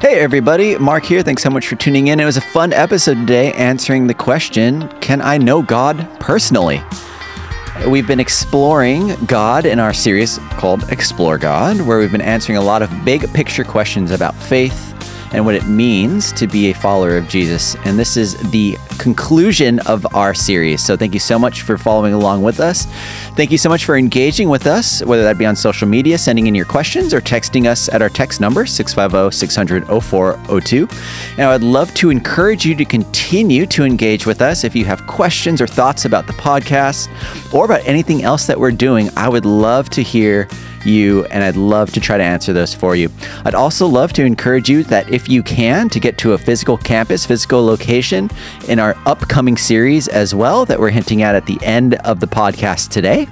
Hey everybody, Mark here. Thanks so much for tuning in. It was a fun episode today answering the question Can I know God personally? We've been exploring God in our series called Explore God, where we've been answering a lot of big picture questions about faith and what it means to be a follower of Jesus. And this is the conclusion of our series. So thank you so much for following along with us. Thank you so much for engaging with us, whether that be on social media, sending in your questions, or texting us at our text number, 650 600 0402. And I would love to encourage you to continue to engage with us. If you have questions or thoughts about the podcast or about anything else that we're doing, I would love to hear you, and I'd love to try to answer those for you. I'd also love to encourage you that if you can, to get to a physical campus, physical location in our upcoming series as well, that we're hinting at at the end of the podcast today,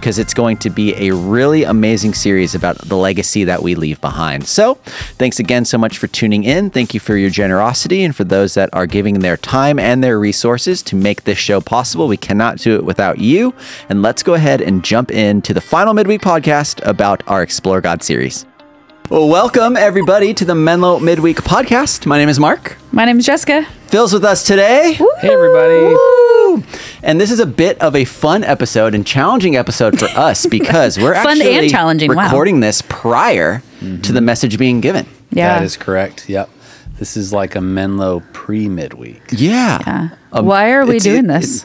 because it's going to be a really amazing series about the legacy that we leave behind. So, thanks again so much for tuning in. Thank you for your generosity and for those that are giving their time and their resources to make this show possible. We cannot do it without you. And let's go ahead and jump into the final midweek podcast about our Explore God series. Well, welcome everybody to the Menlo Midweek Podcast. My name is Mark. My name is Jessica. Phil's with us today. Hey, everybody. Woo! And this is a bit of a fun episode and challenging episode for us because we're Fun and actually challenging, wow. recording this prior to the message being given. Yeah. That is correct. Yep. This is like a Menlo pre midweek. Yeah. Yeah. Um, Why are we doing it- this?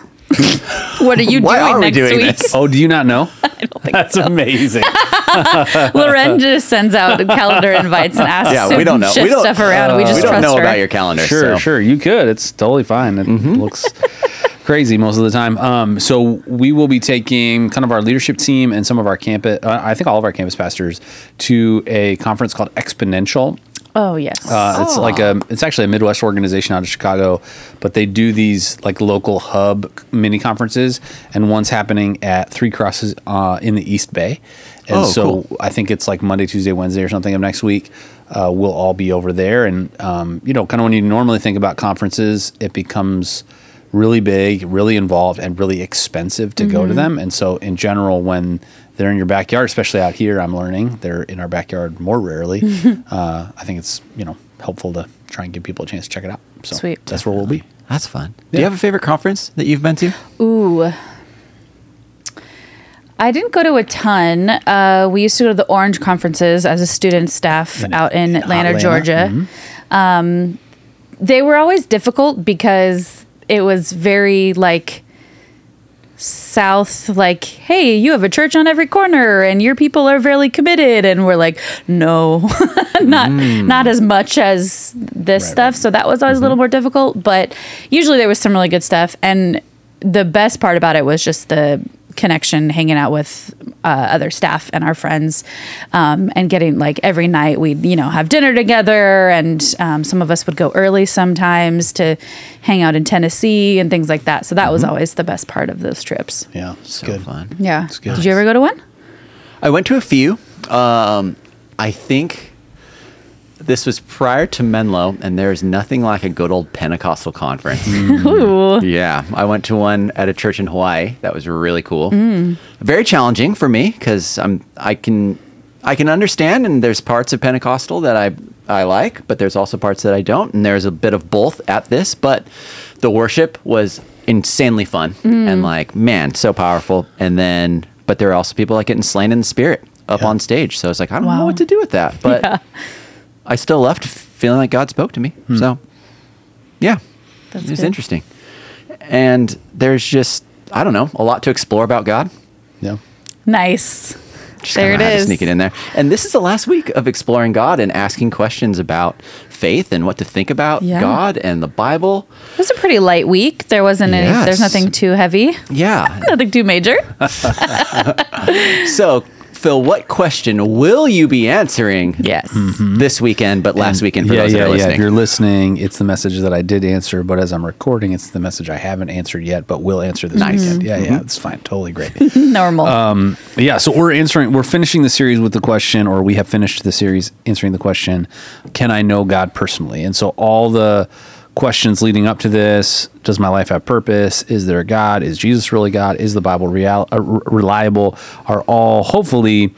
What are you Why doing are we next doing week? this? Oh, do you not know? I don't think That's amazing. Loren just sends out calendar invites and asks Yeah, we don't know. We don't- stuff around. and we we just don't trust know her. about your calendar. Sure, so. sure. You could. It's totally fine. It looks crazy most of the time. Um, so we will be taking kind of our leadership team and some of our campus, uh, I think all of our campus pastors, to a conference called Exponential. Oh yes. Uh, It's like a, it's actually a Midwest organization out of Chicago, but they do these like local hub mini conferences, and one's happening at Three Crosses uh, in the East Bay, and Oh, so cool. I think it's like Monday, Tuesday, Wednesday, or something of next week. Uh, we'll all be over there, and um, you know, kind of when you normally think about conferences, it becomes really big, really involved, and really expensive to go to them. And so, in general, when they're in your backyard, especially out here, I'm learning they're in our backyard more rarely. uh, I think it's you know helpful to try and give people a chance to check it out. So Sweet. that's where we'll be. That's fun. Do you have a favorite conference that you've been to? Ooh. I didn't go to a ton. Uh, we used to go to the Orange conferences as a student staff In- out in in Atlanta, Atlanta, Georgia. Um, they were always difficult because it was very like south like hey you have a church on every corner and your people are very committed. And we're like no not mm. not as much as this Right, stuff. right. so that was always a little mm-hmm. more difficult but usually there was some really good stuff. And the best part about it was just the connection hanging out with uh, other staff and our friends um, and getting like every night we'd you know have dinner together and um, some of us would go early sometimes to hang out in tennessee and things like that so that was always the best part of those trips Yeah, it's So good. fun. yeah it's good. did you ever go to one I went to a few. Um, I think this was prior to Menlo, and there's nothing like a good old Pentecostal conference. Ooh. Yeah, I went to one at a church in Hawaii. That was really cool. Mm. Very challenging for me because I'm I can I can understand, and there's parts of Pentecostal that I I like, but there's also parts that I don't, and there's a bit of both at this. But the worship was insanely fun mm. and like man, so powerful. And then, but there are also people like getting slain in the spirit up Yeah. on stage. So it's like I don't know what to do with that, but Yeah. I still left feeling like God spoke to me. Hmm. So yeah, That's it was good. interesting. And there's just I don't know a lot to explore about God. Yeah. nice Just there kinda it had to Sneak it in there. And this is the last week of exploring God and asking questions about faith and what to think about Yeah. God and the Bible. it was a pretty light week there wasn't any there's nothing too heavy Yeah. nothing too major so, Phil, what question will you be answering yes this weekend, but last weekend for yeah, those yeah, that are yeah. listening? If you're listening, it's the message that I did answer, but as I'm recording, it's the message I haven't answered yet, but will answer this Nice. weekend. Yeah, Mm-hmm. yeah, it's fine. Totally great. normal Um, yeah, so we're answering, we're finishing the series with the question, or we have finished the series answering the question, can I know God personally? And so all the questions leading up to this does my life have purpose? Is there a God? Is Jesus really God? Is the Bible real, uh, reliable? Are all hopefully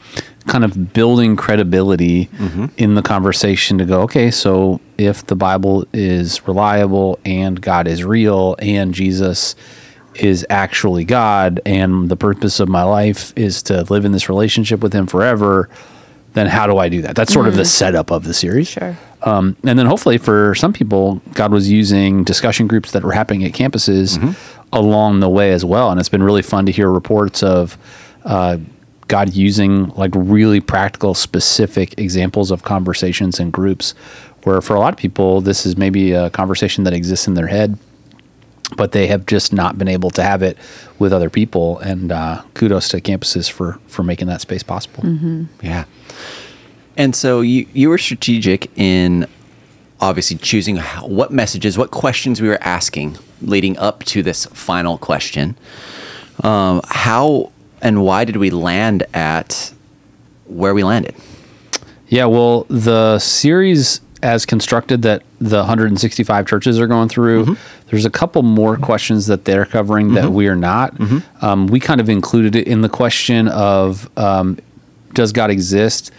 kind of building credibility in the conversation to go, okay, so if the Bible is reliable and God is real and Jesus is actually God and the purpose of my life is to live in this relationship with him forever, then how do I do that? That's sort of the setup of the series. Sure. Um, and then hopefully for some people, God was using discussion groups that were happening at campuses along the way as well. And it's been really fun to hear reports of uh, God using like really practical, specific examples of conversations and groups where for a lot of people, this is maybe a conversation that exists in their head but they have just not been able to have it with other people. And uh, kudos to campuses for for making that space possible. Yeah. And so you you were strategic in obviously choosing how, what messages, what questions we were asking leading up to this final question. Um, how and why did we land at where we landed? Yeah, well, the series as constructed that the 165 churches are going through, there's a couple more questions that they're covering that we are not. Um, we kind of included it in the question of um, does God exist?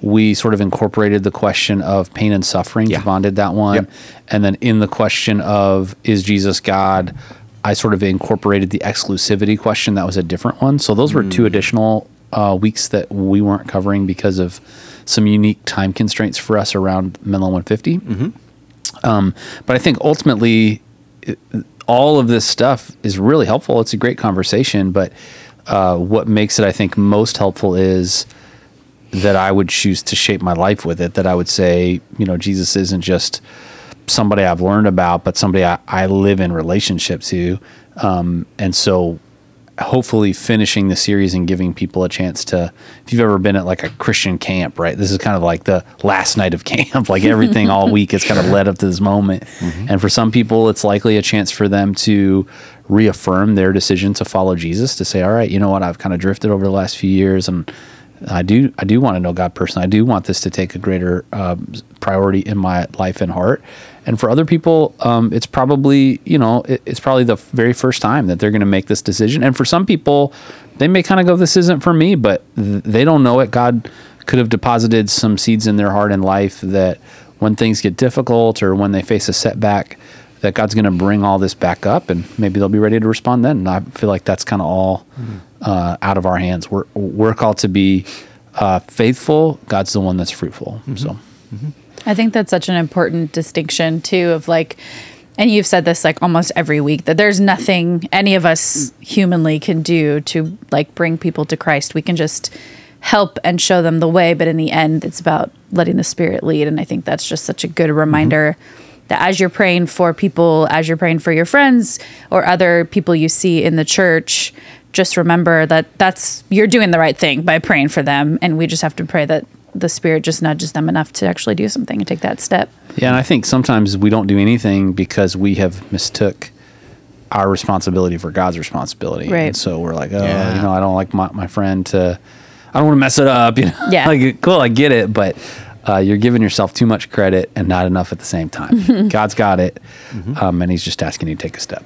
We sort of incorporated the question of pain and suffering. Yeah. Javon did that one. Yep. And then in the question of is Jesus God? I sort of incorporated the exclusivity question. That was a different one. So those were two additional uh, weeks that we weren't covering because of some unique time constraints for us around Menlo 150. Um, but I think ultimately, all of this stuff is really helpful. It's a great conversation, but uh, what makes it, I think, most helpful is that I would choose to shape my life with it. That I would say, you know, Jesus isn't just somebody I've learned about, but somebody I, I live in relationship to. Um, and so hopefully finishing the series and giving people a chance to if you've ever been at like a christian camp right? This is kind of like the last night of camp. Like everything all week is kind of led up to this moment. Mm-hmm. And for some people it's likely a chance for them to reaffirm their decision to follow jesus to say all right you know what? I've kind of drifted over the last few years and I do I do want to know God personally. I do want this to take a greater um, priority in my life and heart. And for other people, um, it's probably you know it, it's probably the very first time that they're going to make this decision. And for some people, they may kind of go, "This isn't for me," but th- they don't know it. God could have deposited some seeds in their heart and life that when things get difficult or when they face a setback, that God's going to bring all this back up, and maybe they'll be ready to respond then. And I feel like that's kind of all uh, out of our hands. We're we're called to be uh, faithful. God's the one that's fruitful. So I think that's such an important distinction too of like and you've said this like almost every week that there's nothing any of us humanly can do to like bring people to Christ. We can just help and show them the way, but in the end it's about letting the spirit lead and I think that's just such a good reminder that as you're praying for people, as you're praying for your friends or other people you see in the church, just remember that that's you're doing the right thing by praying for them and we just have to pray that the spirit just nudges them enough to actually do something and take that step. yeah, and I think sometimes we don't do anything because we have mistook our responsibility for God's responsibility. Right. And so we're like, oh, Yeah. you know, I don't like my, my friend to, I don't want to mess it up. You know, Yeah. like cool, I get it, but uh, you're giving yourself too much credit and not enough at the same time. God's got it, um, and He's just asking you to take a step.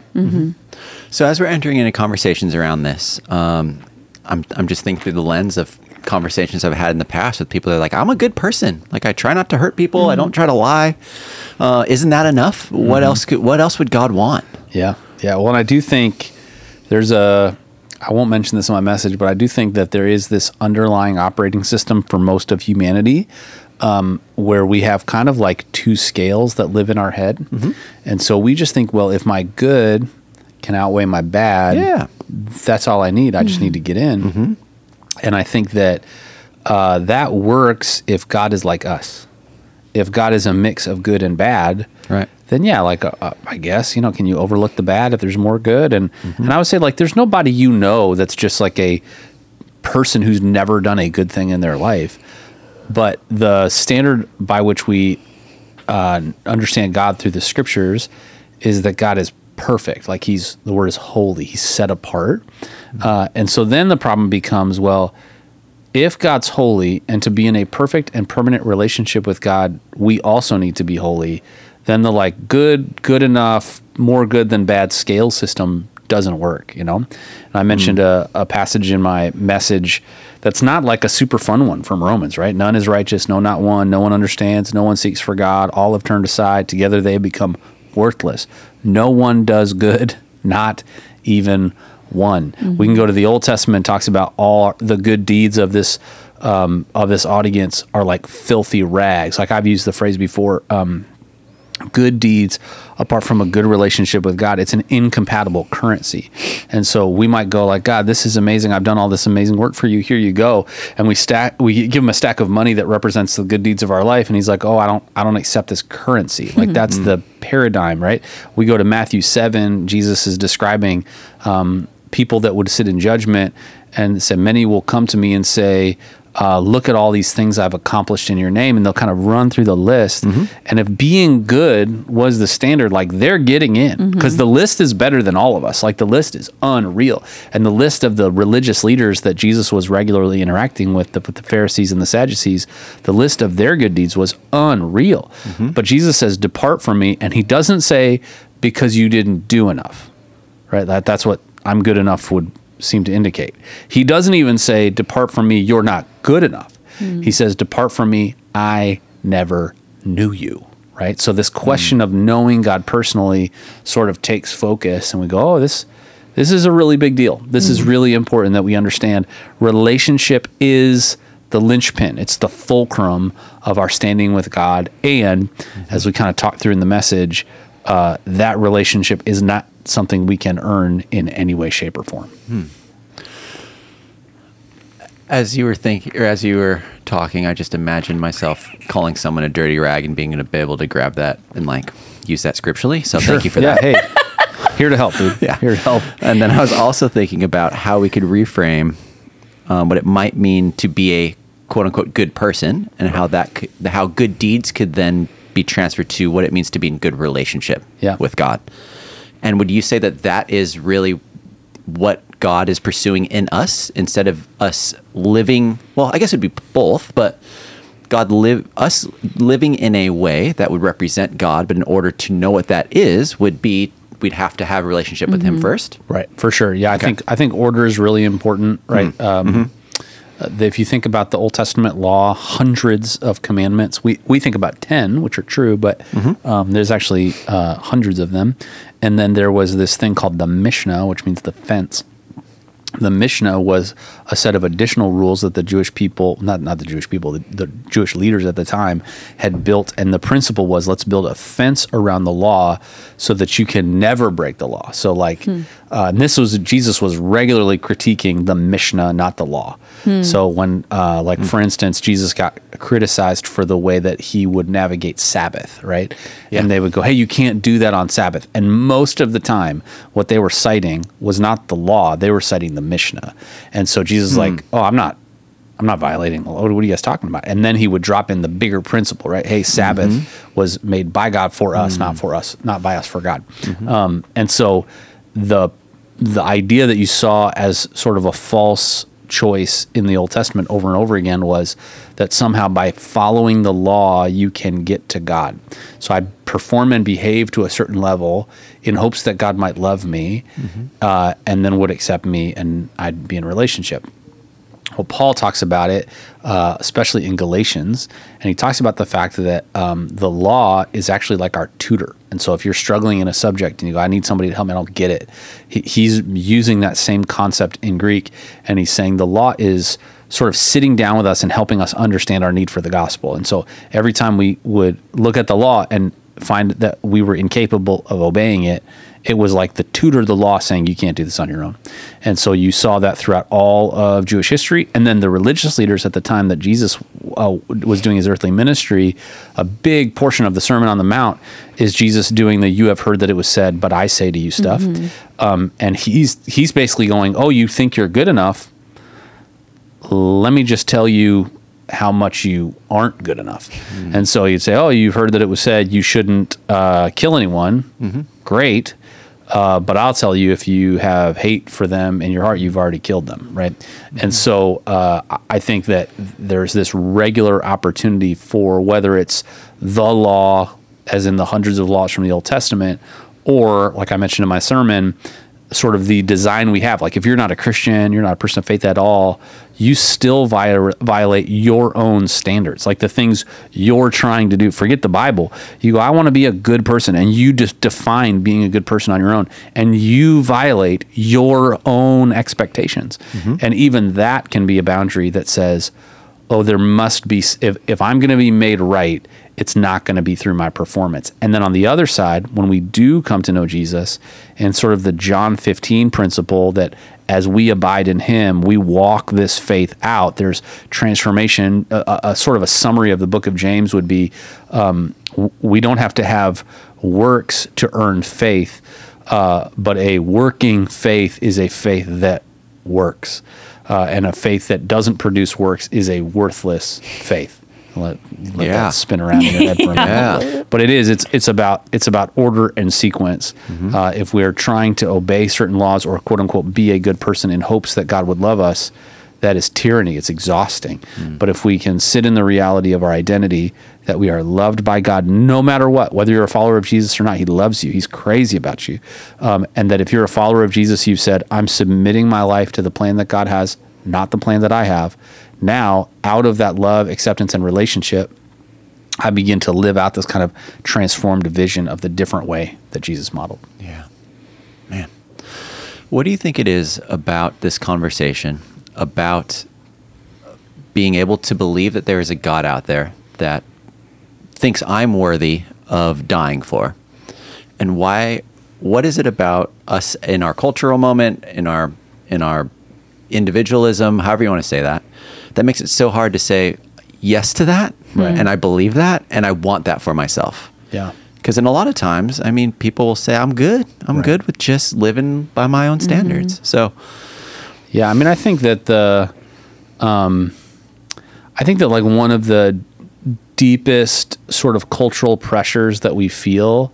So as we're entering into conversations around this, um, I'm I'm just thinking through the lens of conversations I've had in the past with people that are like, I'm a good person. Like I try not to hurt people. I don't try to lie. Uh, isn't that enough? What else could what else would God want? Yeah, yeah. Well, and I do think there's a. I won't mention this in my message, but I do think that there is this underlying operating system for most of humanity, um, where we have kind of like two scales that live in our head, and so we just think, well, if my good can outweigh my bad, Yeah. that's all I need. I just need to get in, and I think that uh, that works if God is like us. If God is a mix of good and bad, Right. then yeah, like uh, uh, I guess you know, can you overlook the bad if there's more good? And and I would say like there's nobody you know that's just like a person who's never done a good thing in their life. But the standard by which we uh, understand God through the scriptures is that God is perfect. Like he's the word is holy. He's set apart. Uh, and so then the problem becomes well, if God's holy and to be in a perfect and permanent relationship with God, we also need to be holy. Then the like good, good enough, more good than bad scale system doesn't work, you know? And I mentioned a, a passage in my message that's not like a super fun one from Romans, right? None is righteous, no, not one. No one understands, no one seeks for God. All have turned aside. Together they become worthless. No one does good, not even one. We can go to the Old Testament, talks about all the good deeds of this um, of this audience are like filthy rags. Like I've used the phrase before. Um, good deeds apart from a good relationship with God, it's an incompatible currency. And so we might go like, God, this is amazing. I've done all this amazing work for you. Here you go. And we stack, we give him a stack of money that represents the good deeds of our life. And he's like, oh, I don't, I don't accept this currency. Like that's the paradigm, right? We go to Matthew seven. Jesus is describing, um, people that would sit in judgment and said, many will come to me and say, uh, look at all these things I've accomplished in your name, and they'll kind of run through the list. Mm-hmm. And if being good was the standard, like they're getting in mm-hmm. because the list is better than all of us. Like the list is unreal. And the list of the religious leaders that Jesus was regularly interacting with, the, with the Pharisees and the Sadducees, the list of their good deeds was unreal. Mm-hmm. But Jesus says, Depart from me. And he doesn't say, Because you didn't do enough right? That that's what I'm good enough would seem to indicate. He doesn't even say, "Depart from me, you're not good enough." Hmm. He says, "Depart from me, I never knew you." Right? So this question hmm. of knowing God personally sort of takes focus, and we go, "Oh, this." This is a really big deal. This is hmm. really important that we understand relationship is the linchpin. It's the fulcrum of our standing with God. And as we kind of talked through in the message, uh, that relationship is not something we can earn in any way, shape, or form. As you were thinking, or as you were talking, I just imagined myself calling someone a dirty rag and being able to be able to grab that and like use that scripturally. So thank you for yeah, that. Hey, here to help, dude. Yeah. Here to help. And then I was also thinking about how we could reframe um, what it might mean to be a quote unquote good person and how that could, how good deeds could then be transferred to what it means to be in good relationship Yeah. with God. And would you say that that is really what God is pursuing in us instead of us living? Well, I guess it'd be both, but God live us living in a way that would represent God, but in order to know what that is, would be we'd have to have a relationship with Him first. Right, for sure. Yeah, I think I think order is really important. Right. Um, uh, if you think about the Old Testament law, hundreds of commandments. We we think about ten, which are true, but um, there's actually uh, hundreds of them. And then there was this thing called the Mishnah, which means the fence. The Mishnah was a set of additional rules that the Jewish people, not not the Jewish people, the, the Jewish leaders at the time had built, and the principle was let's build a fence around the law so that you can never break the law. So like, uh, and this was Jesus was regularly critiquing the Mishnah, not the law. So when, uh, like for instance, Jesus got criticized for the way that he would navigate Sabbath, right? And they would go, "Hey, you can't do that on Sabbath." And most of the time, what they were citing was not the law; they were citing the Mishnah. And so Jesus is like, hmm. "Oh, I'm not." I'm not violating the law. What are you guys talking about? And then he would drop in the bigger principle, right? Hey, Sabbath mm-hmm. was made by God for us, not mm. for us, not by us for God. Mm-hmm. Um, and so the the idea that you saw as sort of a false choice in the Old Testament over and over again was that somehow by following the law you can get to God. So I perform and behave to a certain level in hopes that God might love me, uh, and then would accept me, and I'd be in a relationship. Well, Paul talks about it, uh, especially in Galatians, and he talks about the fact that um, the law is actually like our tutor. And so, if you're struggling in a subject and you go, "I need somebody to help me," I don't get it. He, he's using that same concept in Greek, and he's saying the law is sort of sitting down with us and helping us understand our need for the gospel. And so, every time we would look at the law and find that we were incapable of obeying it, it was like the tutor of the law saying you can't do this on your own. And so you saw that throughout all of Jewish history. And then the religious leaders at the time that Jesus uh, was doing his earthly ministry, a big portion of the Sermon on the Mount is Jesus doing the "You have heard that it was said, but I say to you" stuff. Um, and he's he's basically going, "Oh, you think you're good enough? Let me just tell you." How much you aren't good enough, and so you'd say, "Oh, you've heard that it was said you shouldn't uh, kill anyone." Great, uh, but I'll tell you, if you have hate for them in your heart, you've already killed them, right? And so uh, I- I think that there's this regular opportunity for whether it's the law, as in the hundreds of laws from the Old Testament, or like I mentioned in my sermon, sort of the design we have. Like if you're not a Christian, you're not a person of faith at all, you still viol- violate your own standards, like the things you're trying to do. Forget the Bible. You go, I want to be a good person, and you just define being a good person on your own, and you violate your own expectations. Mm-hmm. And even that can be a boundary that says, oh, there must be, if, if I'm going to be made right, it's not going to be through my performance. And then on the other side, when we do come to know Jesus and sort of the John 15 principle that as we abide in him, we walk this faith out, there's transformation. A, a- sort of a summary of the book of James would be um, we don't have to have works to earn faith, uh, but a working faith is a faith that works. Uh, and a faith that doesn't produce works is a worthless faith. Let, let Yeah. that spin around in your head for a minute. Yeah. But it is. It's it's about it's about order and sequence. Uh, if we are trying to obey certain laws or quote unquote be a good person in hopes that God would love us, that is tyranny. It's exhausting. But if we can sit in the reality of our identity that we are loved by God no matter what, whether you're a follower of Jesus or not, He loves you. He's crazy about you. Um, and that if you're a follower of Jesus, you've said, I'm submitting my life to the plan that God has, not the plan that I have. Now, out of that love, acceptance, and relationship, I begin to live out this kind of transformed vision of the different way that Jesus modeled. Yeah. Man. What do you think it is about this conversation about being able to believe that there is a God out there that thinks I'm worthy of dying for? And why what is it about us in our cultural moment, in our in our individualism, however you want to say that, that makes it so hard to say yes to that Right. and I believe that and I want that for myself. Yeah. Because in a lot of times, I mean, people will say, I'm good. I'm Right. good with just living by my own standards. So, Yeah, I mean, I think that the, um, I think that like one of the deepest sort of cultural pressures that we feel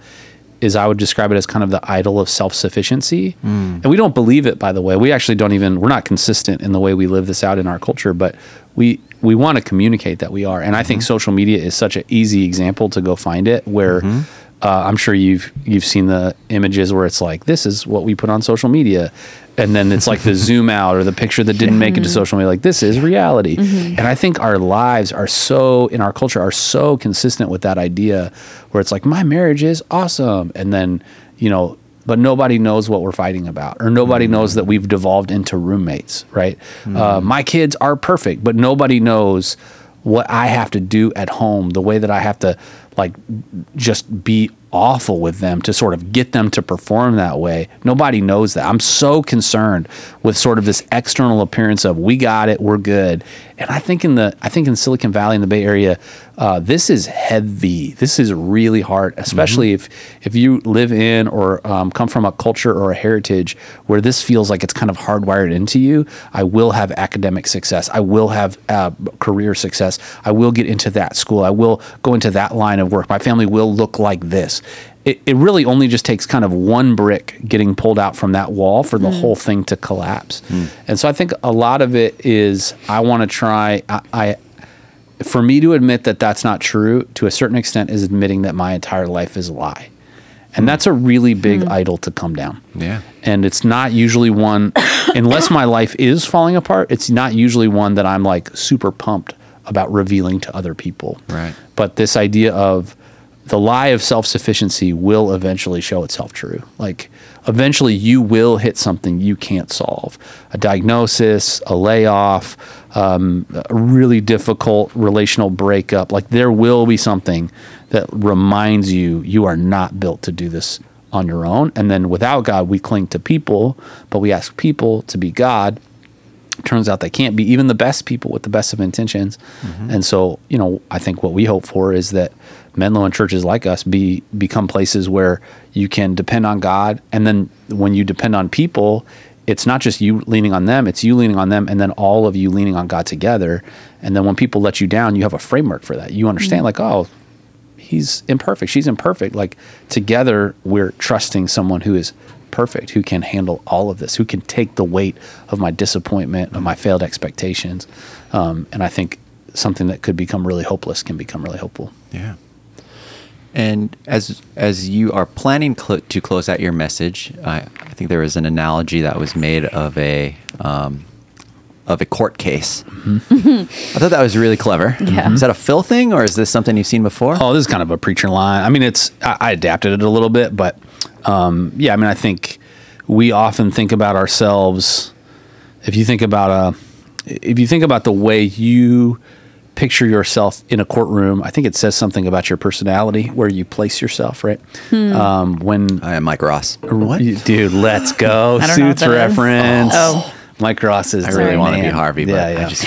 is I would describe it as kind of the idol of self sufficiency. Hmm. And we don't believe it, by the way. We actually don't even, we're not consistent in the way we live this out in our culture, but we, we want to communicate that we are. And I think hmm. social media is such an easy example to go find it where, hmm. uh, I'm sure you've you've seen the images where it's like this is what we put on social media, and then it's like the zoom out or the picture that didn't make it to social media. Like this is reality, mm-hmm. and I think our lives are so in our culture are so consistent with that idea, where it's like my marriage is awesome, and then you know. But nobody knows what we're fighting about, or nobody mm-hmm. knows that we've devolved into roommates, right? Mm-hmm. Uh, my kids are perfect, but nobody knows what I have to do at home, the way that I have to like just be awful with them to sort of get them to perform that way. Nobody knows that. I'm so concerned with sort of this external appearance of we got it, we're good. And I think in the I think in Silicon Valley in the Bay Area, uh, this is heavy. This is really hard, especially if if you live in or um, come from a culture or a heritage where this feels like it's kind of hardwired into you. I will have academic success. I will have uh, career success. I will get into that school. I will go into that line of work. My family will look like this. It, it really only just takes kind of one brick getting pulled out from that wall for the hmm. whole thing to collapse. Hmm. And so I think a lot of it is I want to try. I, I for me to admit that that's not true to a certain extent is admitting that my entire life is a lie. And hmm. that's a really big idol to come down. Yeah. And it's not usually one, unless my life is falling apart, it's not usually one that I'm like super pumped about revealing to other people. Right. But this idea of the lie of self sufficiency will eventually show itself true. Like, eventually, you will hit something you can't solve a diagnosis, a layoff, um, a really difficult relational breakup. Like, there will be something that reminds you you are not built to do this on your own. And then without God, we cling to people, but we ask people to be God turns out they can't be even the best people with the best of intentions. And so, you know, I think what we hope for is that Menlo and churches like us be become places where you can depend on God and then when you depend on people, it's not just you leaning on them, it's you leaning on them and then all of you leaning on God together. And then when people let you down, you have a framework for that. You understand like, oh, he's imperfect, she's imperfect. Like together we're trusting someone who is perfect, who can handle all of this, who can take the weight of my disappointment, of my failed expectations. Um, and I think something that could become really hopeless can become really hopeful. Yeah. And as as you are planning cl- to close out your message, I, I think there was an analogy that was made of a um, of a court case. I thought that was really clever. Yeah. Is that a Phil thing, or is this something you've seen before? Oh, this is kind of a preacher line. I mean, it's I, I adapted it a little bit, but um, yeah, I mean, I think we often think about ourselves. If you think about a, if you think about the way you picture yourself in a courtroom, I think it says something about your personality, where you place yourself, right? Um, when I am Mike Ross. what, dude, let's go I don't know what suits reference. Oh. Mike Ross is. I really the want to be. Harvey, but yeah, yeah. I just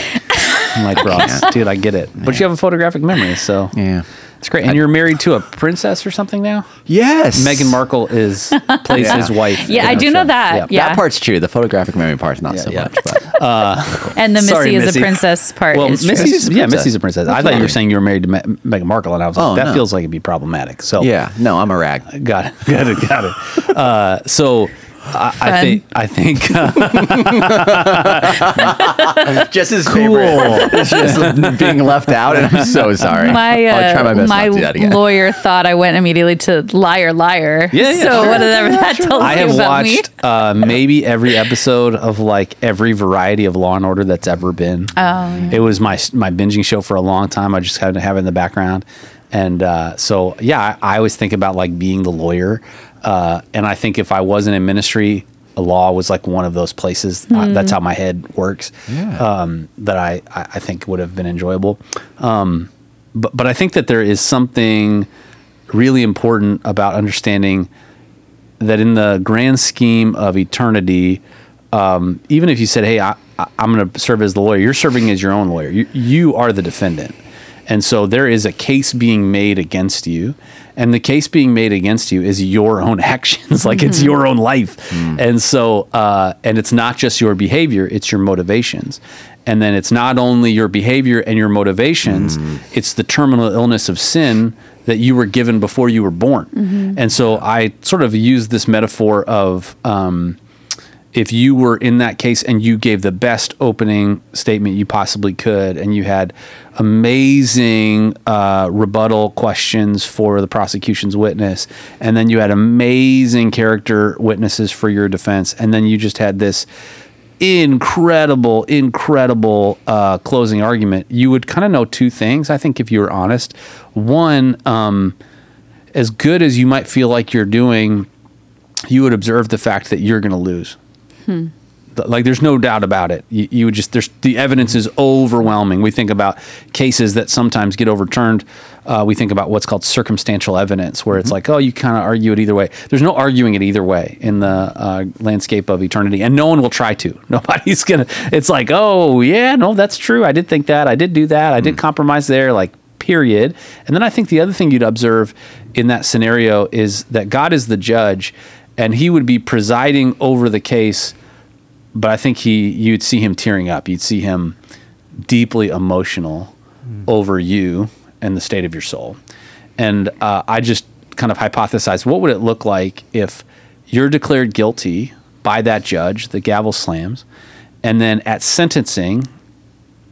Mike Ross, dude, I get it. But you have a photographic memory, so yeah. It's great. And you're married to a princess or something now. Yes, Meghan Markle is plays Yeah. his wife. Yeah, I do show. know that. Yeah. That part's true. The photographic memory part's not Yeah, so yeah. much. But and the Missy Sorry, is Missy. a princess part Well, is. Missy's, Missy's a yeah, princess. Missy's a princess. I thought you were saying you were married to Me- Meghan Markle, and I was like, Oh, that no. feels like it'd be problematic. So yeah, no, I'm a rag. got it, got it, got it. Uh, so I, I think I think uh, just his Cool. favorite. It's just being left out, and I'm so sorry. my uh, I'll try my best my not to do that again. lawyer thought I went immediately to liar liar. Yeah, yeah, so sure. whatever that tells you, I have about me. watched uh, maybe every episode of like every variety of Law and Order that's ever been. Oh, it was my my binging show for a long time. I just had to have it in the background, and uh, so yeah, I, I always think about like being the lawyer, uh, and I think if I wasn't in ministry. Law was like one of those places. Uh, that's how my head works. Yeah. Um, that I, I I think would have been enjoyable. Um, but but I think that there is something really important about understanding that in the grand scheme of eternity, um, even if you said, "Hey, I, I, I'm going to serve as the lawyer," you're serving as your own lawyer. You, you are the defendant, and so there is a case being made against you, and the case being made against you is your own actions, like it's your own life, and so uh, and it's not just your behavior; it's your motivations. And then it's not only your behavior and your motivations, it's the terminal illness of sin that you were given before you were born. And so I sort of use this metaphor of um, if you were in that case and you gave the best opening statement you possibly could, and you had amazing uh, rebuttal questions for the prosecution's witness, and then you had amazing character witnesses for your defense, and then you just had this incredible, incredible uh, closing argument, you would kind of know two things. I think if you were honest, one, um, as good as you might feel like you're doing, you would observe the fact that you're going to lose. Th- Like there's no doubt about it. You, you would just there's the evidence is overwhelming. We think about cases that sometimes get overturned. Uh, we think about what's called circumstantial evidence, where it's like, oh, you kind of argue it either way. There's no arguing it either way in the uh, landscape of eternity, and no one will try to. Nobody's gonna. It's like, oh yeah, no, that's true. I did think that. I did do that. I did compromise there. Like period. And then I think the other thing you'd observe in that scenario is that God is the judge, and He would be presiding over the case but I think he you'd see him tearing up. You'd see him deeply emotional over you and the state of your soul. And uh, I just kind of hypothesized what would it look like if you're declared guilty by that judge, the gavel slams, and then at sentencing,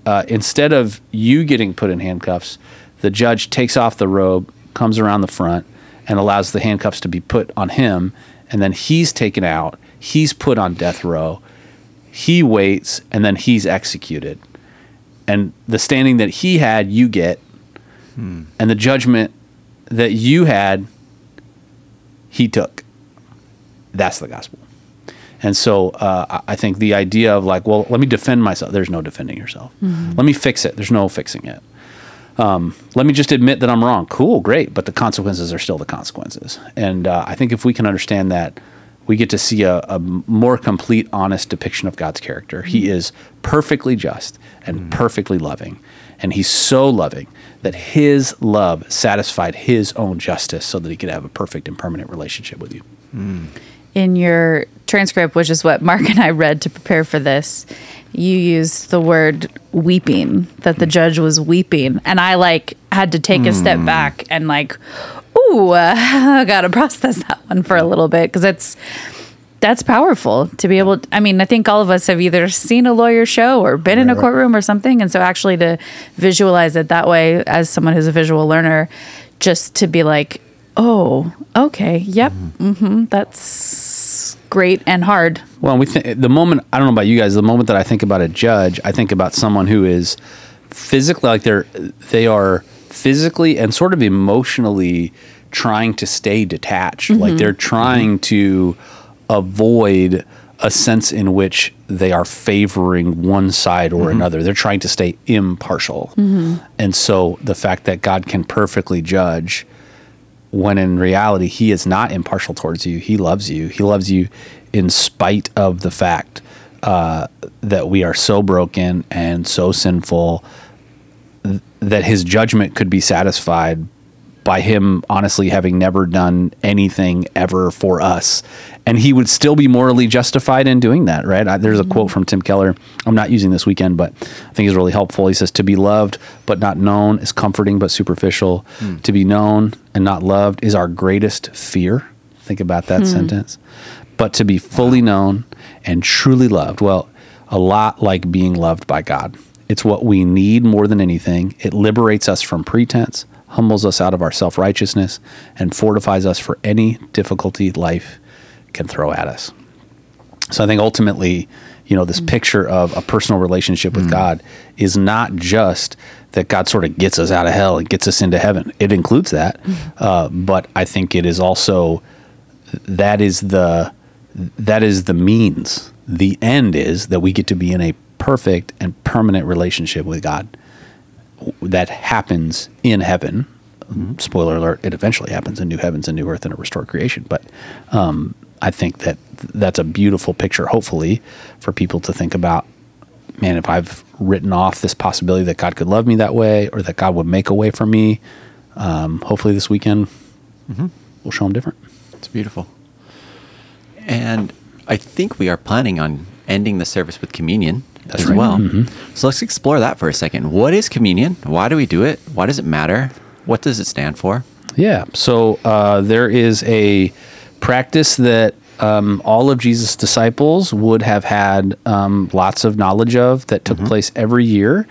uh, instead of you getting put in handcuffs, the judge takes off the robe, comes around the front, and allows the handcuffs to be put on him, and then he's taken out. He's put on death row. He waits, and then he's executed. And the standing that he had, you get, and the judgment that you had, he took. That's the gospel. And so uh, I- I think the idea of like, well, let me defend myself. There's no defending yourself. Let me fix it. There's no fixing it. Um, let me just admit that I'm wrong. Cool, great, but the consequences are still the consequences. And uh, I think if we can understand that, we get to see a, a more complete, honest depiction of God's character. He is perfectly just and perfectly loving, and He's so loving that His love satisfied His own justice, so that He could have a perfect and permanent relationship with you. in your transcript, which is what Mark and I read to prepare for this, you used the word weeping, that the judge was weeping. And I like had to take a step back and like, ooh, uh, I gotta process that one for a little bit because it's that's powerful to be able. I mean, I think all of us have either seen a lawyer show or been in a courtroom or something, and so actually to visualize it that way as someone who's a visual learner, just to be like, Oh, okay. Yep. mm-hmm, That's great and hard. Well, we think the moment I don't know about you guys. The moment that I think about a judge, I think about someone who is physically like they're they are physically and sort of emotionally trying to stay detached. Mm-hmm. Like they're trying to avoid a sense in which they are favoring one side or mm-hmm. another. They're trying to stay impartial. Mm-hmm. And so the fact that God can perfectly judge when in reality he is not impartial towards you. He loves you. He loves you in spite of the fact uh, that we are so broken and so sinful th- that his judgment could be satisfied by him honestly having never done anything ever for us. And he would still be morally justified in doing that right? I, there's a mm-hmm. quote from tim keller. I'm not using this weekend but i think is really helpful. He says to be loved but not known is comforting but superficial. Hmm. To be known and not loved is our greatest fear. Think about that hmm. sentence. But to be fully known and truly loved. Well a lot like being loved by god. It's what we need more than anything. It liberates us from pretense, humbles us out of our self righteousness, and fortifies us for any difficulty life can throw at us. So I think ultimately, you know, this mm. picture of a personal relationship with mm. God is not just that God sort of gets us out of hell and gets us into heaven. It includes that, mm. uh, but I think it is also that is the that is the means. The end is that we get to be in a perfect and permanent relationship with God that happens in heaven. Spoiler alert: it eventually happens in new heavens and new earth and a restored creation. But um, I think that that's a beautiful picture. Hopefully, for people to think about. Man, if I've written off this possibility that God could love me that way, or that God would make a way for me, um, hopefully this weekend we'll show them different. It's beautiful. And I think we are planning on ending the service with communion That's as right. well. Mm-hmm. So let's explore that for a second. What is communion? Why do we do it? Why does it matter? What does it stand for? Yeah. So uh, there is a practice that um, all of Jesus' disciples would have had um, lots of knowledge of that took place every year.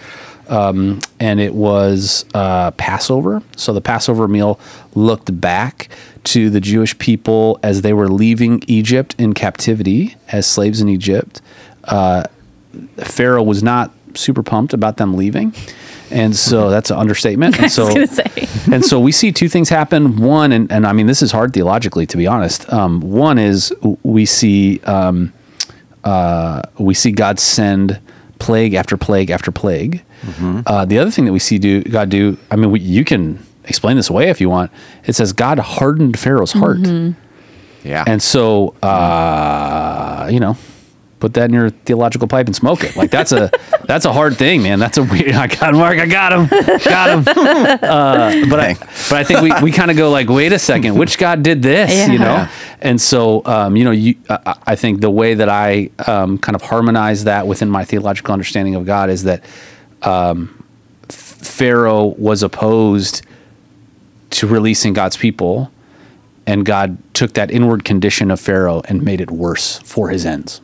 Um, and it was uh, Passover. So the Passover meal looked back to the Jewish people as they were leaving Egypt in captivity as slaves in Egypt. Uh, Pharaoh was not super pumped about them leaving. And so that's an understatement. And so and so we see two things happen. One, and, and I mean, this is hard theologically, to be honest. Um, one is we see um, uh, we see God send plague after plague after plague. Uh, the other thing that we see do God do, I mean, we, you can explain this away if you want. It says God hardened Pharaoh's heart, Yeah. and so uh, you know. Put that in your theological pipe and smoke it. Like that's a that's a hard thing, man. That's a weird. I got Mark. I got him. Got him. Uh, but I, but I think we, we kind of go like, wait a second, which God did this? You know, and so um, you know, you I, I think the way that I um, kind of harmonize that within my theological understanding of God is that um, Pharaoh was opposed to releasing God's people, and God took that inward condition of Pharaoh and made it worse for his ends.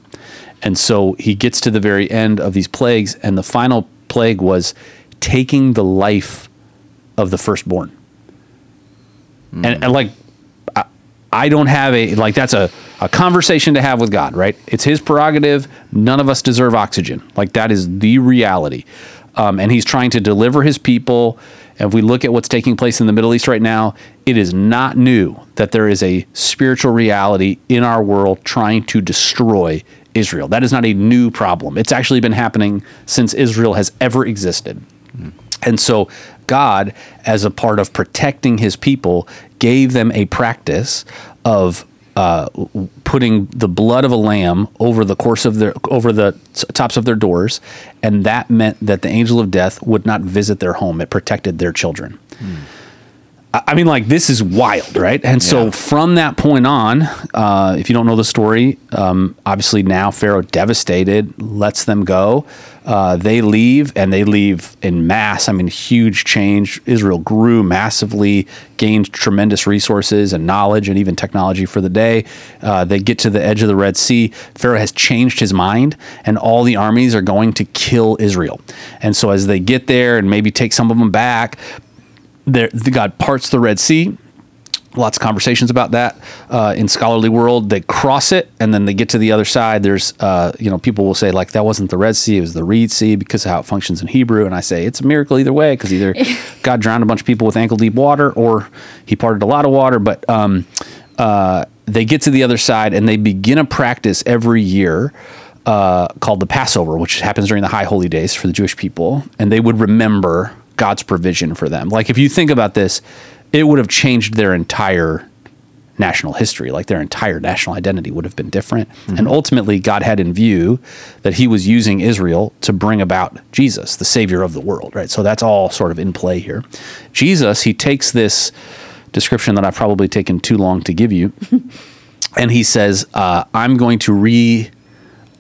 And so he gets to the very end of these plagues, and the final plague was taking the life of the firstborn. And, and like, I, I don't have a, like, that's a, a conversation to have with God, right? It's his prerogative. None of us deserve oxygen. Like, that is the reality. Um, and he's trying to deliver his people. And if we look at what's taking place in the Middle East right now, it is not new that there is a spiritual reality in our world trying to destroy Israel. That is not a new problem. It's actually been happening since Israel has ever existed. And so God, as a part of protecting his people, gave them a practice of uh, putting the blood of a lamb over the course of their over the tops of their doors, and that meant that the angel of death would not visit their home. It protected their children. I I mean, like this is wild, right? And so Yeah. from that point on, uh, if you don't know the story, um, obviously now Pharaoh devastated, lets them go. Uh, they leave, and they leave in mass. I mean, huge change. Israel grew massively, gained tremendous resources and knowledge, and even technology for the day. Uh, they get to the edge of the Red Sea. Pharaoh has changed his mind, and all the armies are going to kill Israel. And so as they get there and maybe take some of them back, there, the God parts the Red Sea. lots of conversations about that uh, in scholarly world. They cross it and then they get to the other side. There's, uh, you know, people will say like that wasn't the Red Sea, it was the Reed Sea because of how it functions in Hebrew. And I say it's a miracle either way because either God drowned a bunch of people with ankle deep water or he parted a lot of water. But um, uh, they get to the other side and they begin a practice every year. Uh, called the Passover, which happens during the high holy days for the Jewish people, and they would remember God's provision for them. Like if you think about this, it would have changed their entire national history, like their entire national identity would have been different. And ultimately, God had in view that He was using Israel to bring about Jesus, the Savior of the world, right? So that's all sort of in play here. Jesus, He takes this description that I've probably taken too long to give you, and He says, uh, I'm going to re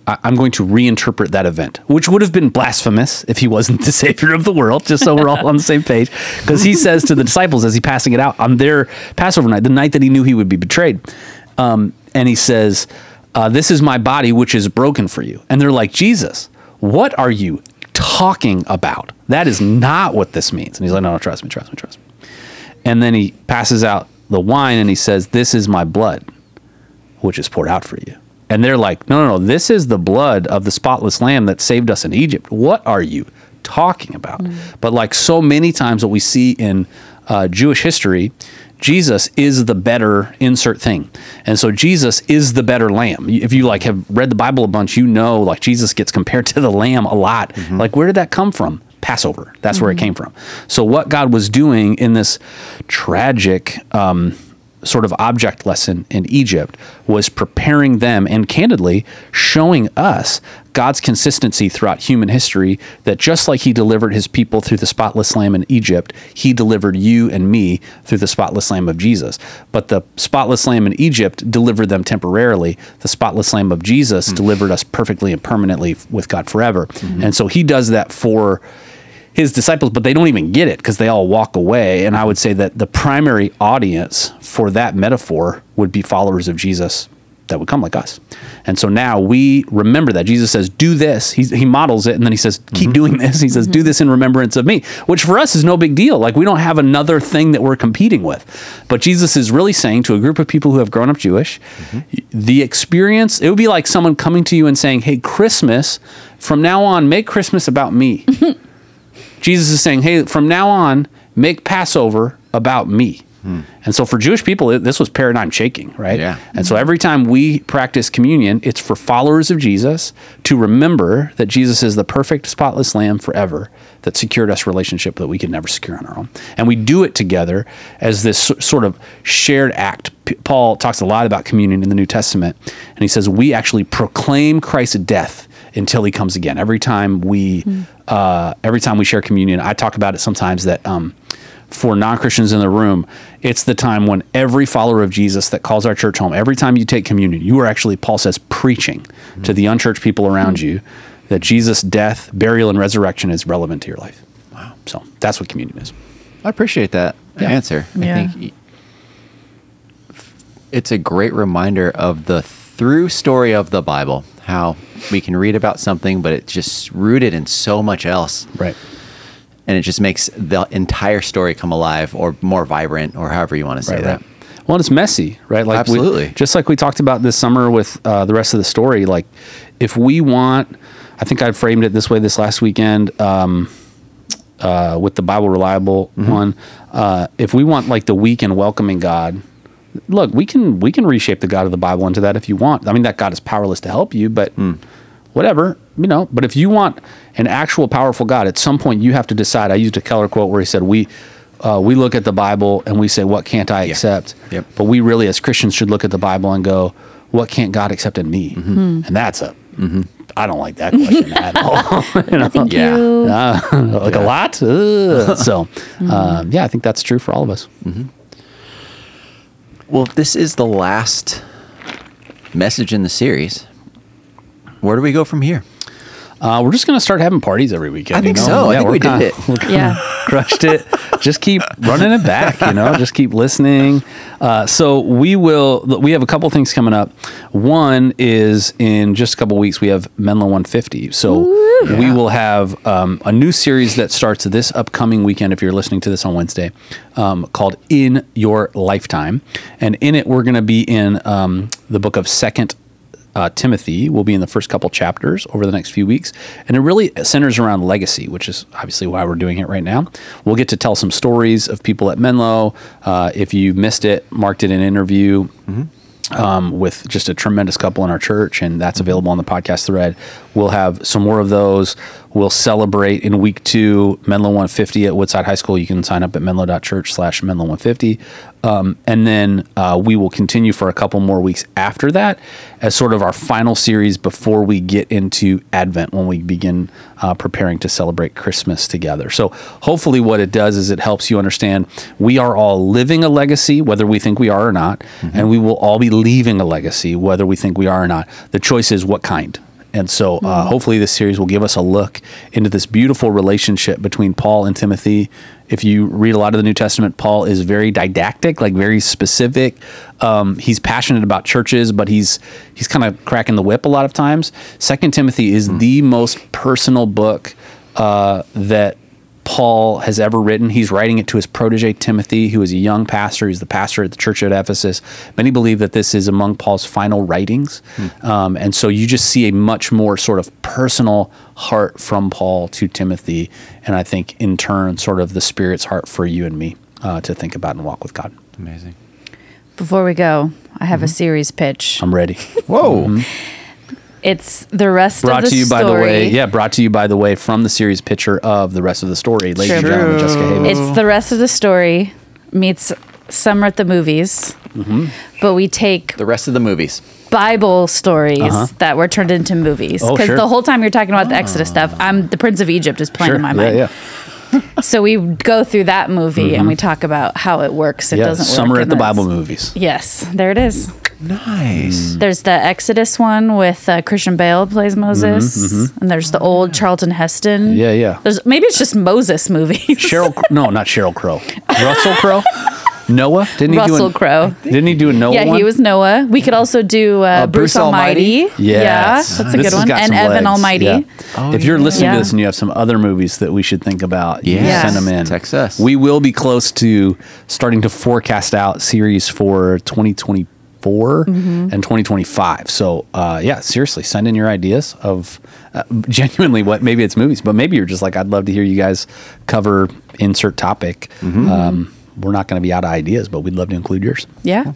I- I'm going to reinterpret that event, which would have been blasphemous if he wasn't the savior of the world, just so we're all on the same page. Because he says to the disciples as he passing it out on their Passover night, the night that he knew he would be betrayed, um, and he says, uh, This is my body, which is broken for you. And they're like, Jesus, what are you talking about? That is not what this means. And he's like, No, no, trust me, trust me, trust me. And then he passes out the wine and he says, This is my blood, which is poured out for you. And they're like, No, no, no, this is the blood of the spotless lamb that saved us in Egypt. What are you talking about? But like so many times what we see in uh, Jewish history, Jesus is the better insert thing. And so Jesus is the better lamb. If you like have read the Bible a bunch, you know like Jesus gets compared to the lamb a lot. Like where did that come from? Passover. That's where it came from. So what God was doing in this tragic um, sort of object lesson in Egypt was preparing them and candidly showing us God's consistency throughout human history that just like he delivered his people through the spotless lamb in Egypt, he delivered you and me through the spotless lamb of Jesus. But the spotless lamb in Egypt delivered them temporarily. The spotless lamb of Jesus mm. delivered us perfectly and permanently with God forever. Mm-hmm. And so he does that for his disciples, but they don't even get it because they all walk away. And I would say that the primary audience for that metaphor would be followers of Jesus that would come like us. And so now we remember that Jesus says, Do this. He, he models it and then he says, Keep mm-hmm. doing this. He says, Do mm-hmm. this in remembrance of me, which for us is no big deal. Like we don't have another thing that we're competing with. But Jesus is really saying to a group of people who have grown up Jewish, mm-hmm. the experience, it would be like someone coming to you and saying, Hey, Christmas, from now on, make Christmas about me. Jesus is saying, hey, from now on, make Passover about me. Hmm. And so for Jewish people, it, this was paradigm shaking, right? Yeah. And so hmm. every time we practice communion, it's for followers of Jesus to remember that Jesus is the perfect, spotless lamb forever that secured us relationship that we could never secure on our own. And we do it together as this sort of shared act. P- Paul talks a lot about communion in the New Testament, and he says we actually proclaim Christ's death until he comes again. Every time we, uh, every time we share communion, I talk about it sometimes that um, for non Christians in the room, it's the time when every follower of Jesus that calls our church home, every time you take communion, you are actually, Paul says, preaching to the unchurched people around you that Jesus' death, burial, and resurrection is relevant to your life. Wow. So that's what communion is. I appreciate that Yeah. answer. Yeah. I think it's a great reminder of the through story of the Bible, how we can read about something, but it's just rooted in so much else. Right. And it just makes the entire story come alive or more vibrant or however you want to say Right, that. right. Well, it's messy, right? Like we- Absolutely. just like we talked about this summer with uh, the rest of the story. Like, if we want, I think I framed it this way this last weekend um, uh, with the Bible Reliable Mm-hmm. one. Uh, if we want like the weak and welcoming God, look, we can we can reshape the God of the Bible into that if you want. I mean, that God is powerless to help you, but Hmm. whatever, you know. But if you want an actual powerful God, at some point you have to decide. I used a Keller quote where he said, "We." Uh, we look at the Bible and we say, "What can't I accept?" Yep. But we really, as Christians, should look at the Bible and go, "What can't God accept in me?" Mm-hmm. And that's a. I don't like that question at all. you know? Thank Yeah. you. Uh, like a lot. Ugh. so, um, yeah, I think that's true for all of us. Well, if this is the last message in the series, where do we go from here? Uh, we're just gonna start having parties every weekend. I think you know? so. I Yeah, think we're we did kinda- it. Yeah. crushed it. Just keep running it back. You know, just keep listening. Uh, so we will. We have a couple things coming up. One is in just a couple weeks. We have Menlo 150. So We will have um, a new series that starts this upcoming weekend. If you're listening to this on Wednesday, um, called "In Your Lifetime," and in it we're going to be in um, the book of Second uh, Timothy will be in the first couple chapters over the next few weeks. And it really centers around legacy, which is obviously why we're doing it right now. We'll get to tell some stories of people at Menlo. Uh, if you missed it, Mark did an interview. Um, with just a tremendous couple in our church, and that's available on the podcast thread. We'll have some more of those. We'll celebrate in week two Menlo 150 at Woodside High School. You can sign up at menlo.church slash Menlo 150. Um, and then uh, we will continue for a couple more weeks after that as sort of our final series before we get into Advent when we begin uh, preparing to celebrate Christmas together. So hopefully, what it does is it helps you understand we are all living a legacy, whether we think we are or not, and we will all be leaving a legacy, whether we think we are or not. The choice is what kind. And so, uh, hopefully, this series will give us a look into this beautiful relationship between Paul and Timothy. If you read a lot of the New Testament, Paul is very didactic, like very specific. Um, he's passionate about churches, but he's he's kind of cracking the whip a lot of times. Second Timothy is the most personal book uh, that Paul has ever written. He's writing it to his protege Timothy, who is a young pastor. He's the pastor at the church at Ephesus. Many believe that this is among Paul's final writings. Um, and so you just see a much more sort of personal heart from Paul to Timothy. And I think in turn, sort of the Spirit's heart for you and me uh, to think about and walk with God. Amazing. Before we go, I have a series pitch. I'm ready. Whoa. It's the rest brought of the to you story. by the way, yeah, brought to you by the way from the series picture of the rest of the story, ladies and gentlemen, Jessica Haven. It's the rest of the story meets summer at the movies, Mm-hmm. but we take The rest of the movies. Bible stories that were turned into movies. Uh-huh. Oh, Because sure. the whole time you're talking about the Exodus stuff, I'm the Prince of Egypt is playing Sure. in my mind. yeah. So we go through that movie and we talk about how it works. It Mm-hmm. Yeah, doesn't work. summer at the that's- Bible movies. Yes, there it is. Nice. There's the Exodus one with uh, Christian Bale plays Moses, and there's the old Charlton Heston. Mm-hmm, Yeah, yeah. There's maybe it's just Moses movies. Cheryl, no, not Sheryl Crow. Russell Crowe. Noah didn't he Russell do a, Crowe. Didn't he do a Noah Yeah, one? he was Noah. We could also do uh, Bruce Bruce, Almighty. Almighty? Yeah, that's a This good has one. got And some Evan legs. Almighty. Yeah. Oh, if you're yeah. listening Yeah. to this and you have some other movies that we should think about, you Yes. send them in. Text us. We will be close to starting to forecast out series for 2024 Mm-hmm. and 2025. So, uh, yeah, seriously, send in your ideas of uh, genuinely what maybe it's movies, but maybe you're just like, I'd love to hear you guys cover insert topic. Mm-hmm. Um, we're not going to be out of ideas, but we'd love to include yours. Yeah.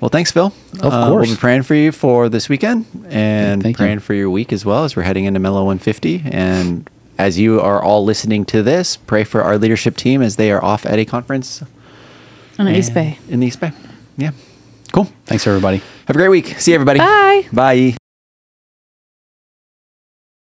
Well, thanks, Phil. Of Uh, course. We'll be praying for you for this weekend and Thank you. praying for your week as well as we're heading into Menlo 150. And as you are all listening to this, pray for our leadership team as they are off at a conference On the East Bay. In the East Bay. Yeah. Cool. Thanks, everybody. Have a great week. See you, everybody. Bye. Bye.